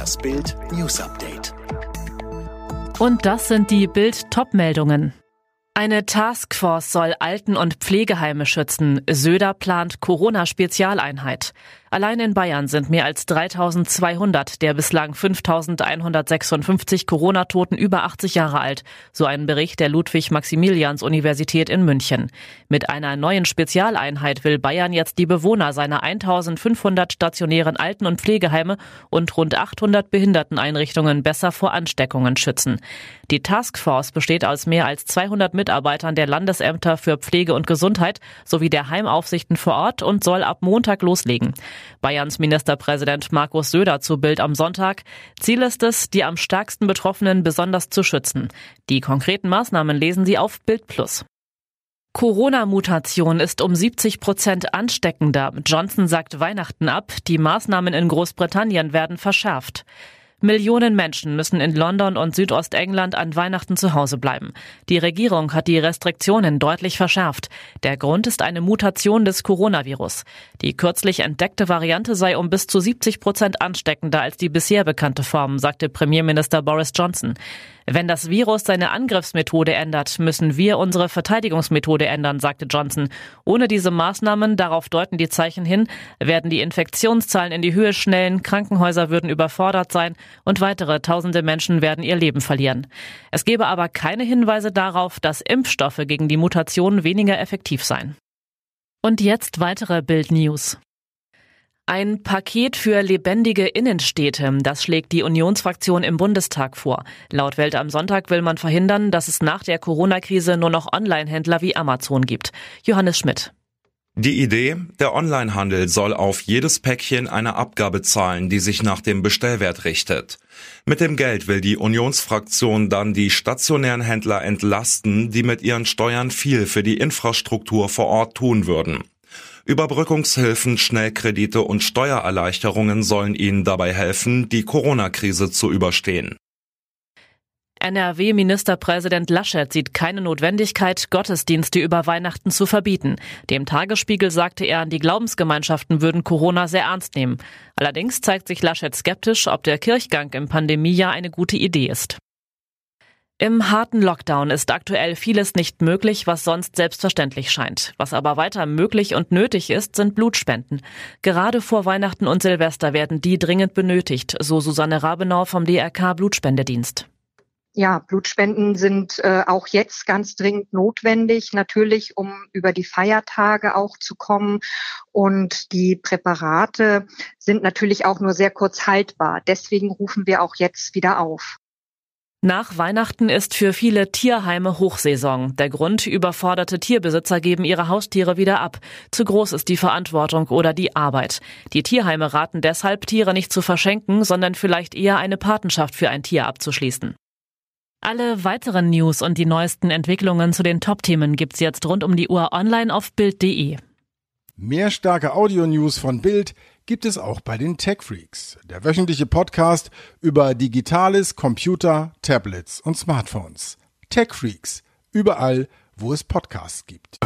Das Bild News Update. Und das sind die Bild Topmeldungen. Eine Taskforce soll Alten- und Pflegeheime schützen. Söder plant Corona-Spezialeinheit. Allein in Bayern sind mehr als 3200 der bislang 5156 Corona-Toten über 80 Jahre alt, so ein Bericht der Ludwig-Maximilians-Universität in München. Mit einer neuen Spezialeinheit will Bayern jetzt die Bewohner seiner 1500 stationären Alten- und Pflegeheime und rund 800 Behinderteneinrichtungen besser vor Ansteckungen schützen. Die Taskforce besteht aus mehr als 200 Mitarbeitern der Landesämter für Pflege und Gesundheit sowie der Heimaufsichten vor Ort und soll ab Montag loslegen. Bayerns Ministerpräsident Markus Söder zu Bild am Sonntag. Ziel ist es, die am stärksten Betroffenen besonders zu schützen. Die konkreten Maßnahmen lesen Sie auf Bild Plus. Corona-Mutation ist um 70 Prozent ansteckender. Johnson sagt Weihnachten ab. Die Maßnahmen in Großbritannien werden verschärft. Millionen Menschen müssen in London und Südostengland an Weihnachten zu Hause bleiben. Die Regierung hat die Restriktionen deutlich verschärft. Der Grund ist eine Mutation des Coronavirus. Die kürzlich entdeckte Variante sei um bis zu 70 Prozent ansteckender als die bisher bekannte Form, sagte Premierminister Boris Johnson. Wenn das Virus seine Angriffsmethode ändert, müssen wir unsere Verteidigungsmethode ändern, sagte Johnson. Ohne diese Maßnahmen, darauf deuten die Zeichen hin, werden die Infektionszahlen in die Höhe schnellen, Krankenhäuser würden überfordert sein und weitere tausende Menschen werden ihr Leben verlieren. Es gebe aber keine Hinweise darauf, dass Impfstoffe gegen die Mutation weniger effektiv seien. Und jetzt weitere Bild News. Ein Paket für lebendige Innenstädte, das schlägt die Unionsfraktion im Bundestag vor. Laut Welt am Sonntag will man verhindern, dass es nach der Corona-Krise nur noch Online-Händler wie Amazon gibt. Johannes Schmidt. Die Idee, der Onlinehandel soll auf jedes Päckchen eine Abgabe zahlen, die sich nach dem Bestellwert richtet. Mit dem Geld will die Unionsfraktion dann die stationären Händler entlasten, die mit ihren Steuern viel für die Infrastruktur vor Ort tun würden. Überbrückungshilfen, Schnellkredite und Steuererleichterungen sollen ihnen dabei helfen, die Corona-Krise zu überstehen. NRW-Ministerpräsident Laschet sieht keine Notwendigkeit, Gottesdienste über Weihnachten zu verbieten. Dem Tagesspiegel sagte er, die Glaubensgemeinschaften würden Corona sehr ernst nehmen. Allerdings zeigt sich Laschet skeptisch, ob der Kirchgang im Pandemiejahr eine gute Idee ist. Im harten Lockdown ist aktuell vieles nicht möglich, was sonst selbstverständlich scheint. Was aber weiter möglich und nötig ist, sind Blutspenden. Gerade vor Weihnachten und Silvester werden die dringend benötigt, so Susanne Rabenau vom DRK Blutspendedienst. Ja, Blutspenden sind äh, auch jetzt ganz dringend notwendig, natürlich, um über die Feiertage auch zu kommen. Und die Präparate sind natürlich auch nur sehr kurz haltbar. Deswegen rufen wir auch jetzt wieder auf. Nach Weihnachten ist für viele Tierheime Hochsaison. Der Grund, überforderte Tierbesitzer geben ihre Haustiere wieder ab. Zu groß ist die Verantwortung oder die Arbeit. Die Tierheime raten deshalb, Tiere nicht zu verschenken, sondern vielleicht eher eine Patenschaft für ein Tier abzuschließen. Alle weiteren News und die neuesten Entwicklungen zu den Top-Themen gibt's jetzt rund um die Uhr online auf Bild.de. Mehr starke Audio-News von Bild gibt es auch bei den Tech Freaks, der wöchentliche Podcast über Digitales, Computer, Tablets und Smartphones. Tech Freaks, überall, wo es Podcasts gibt.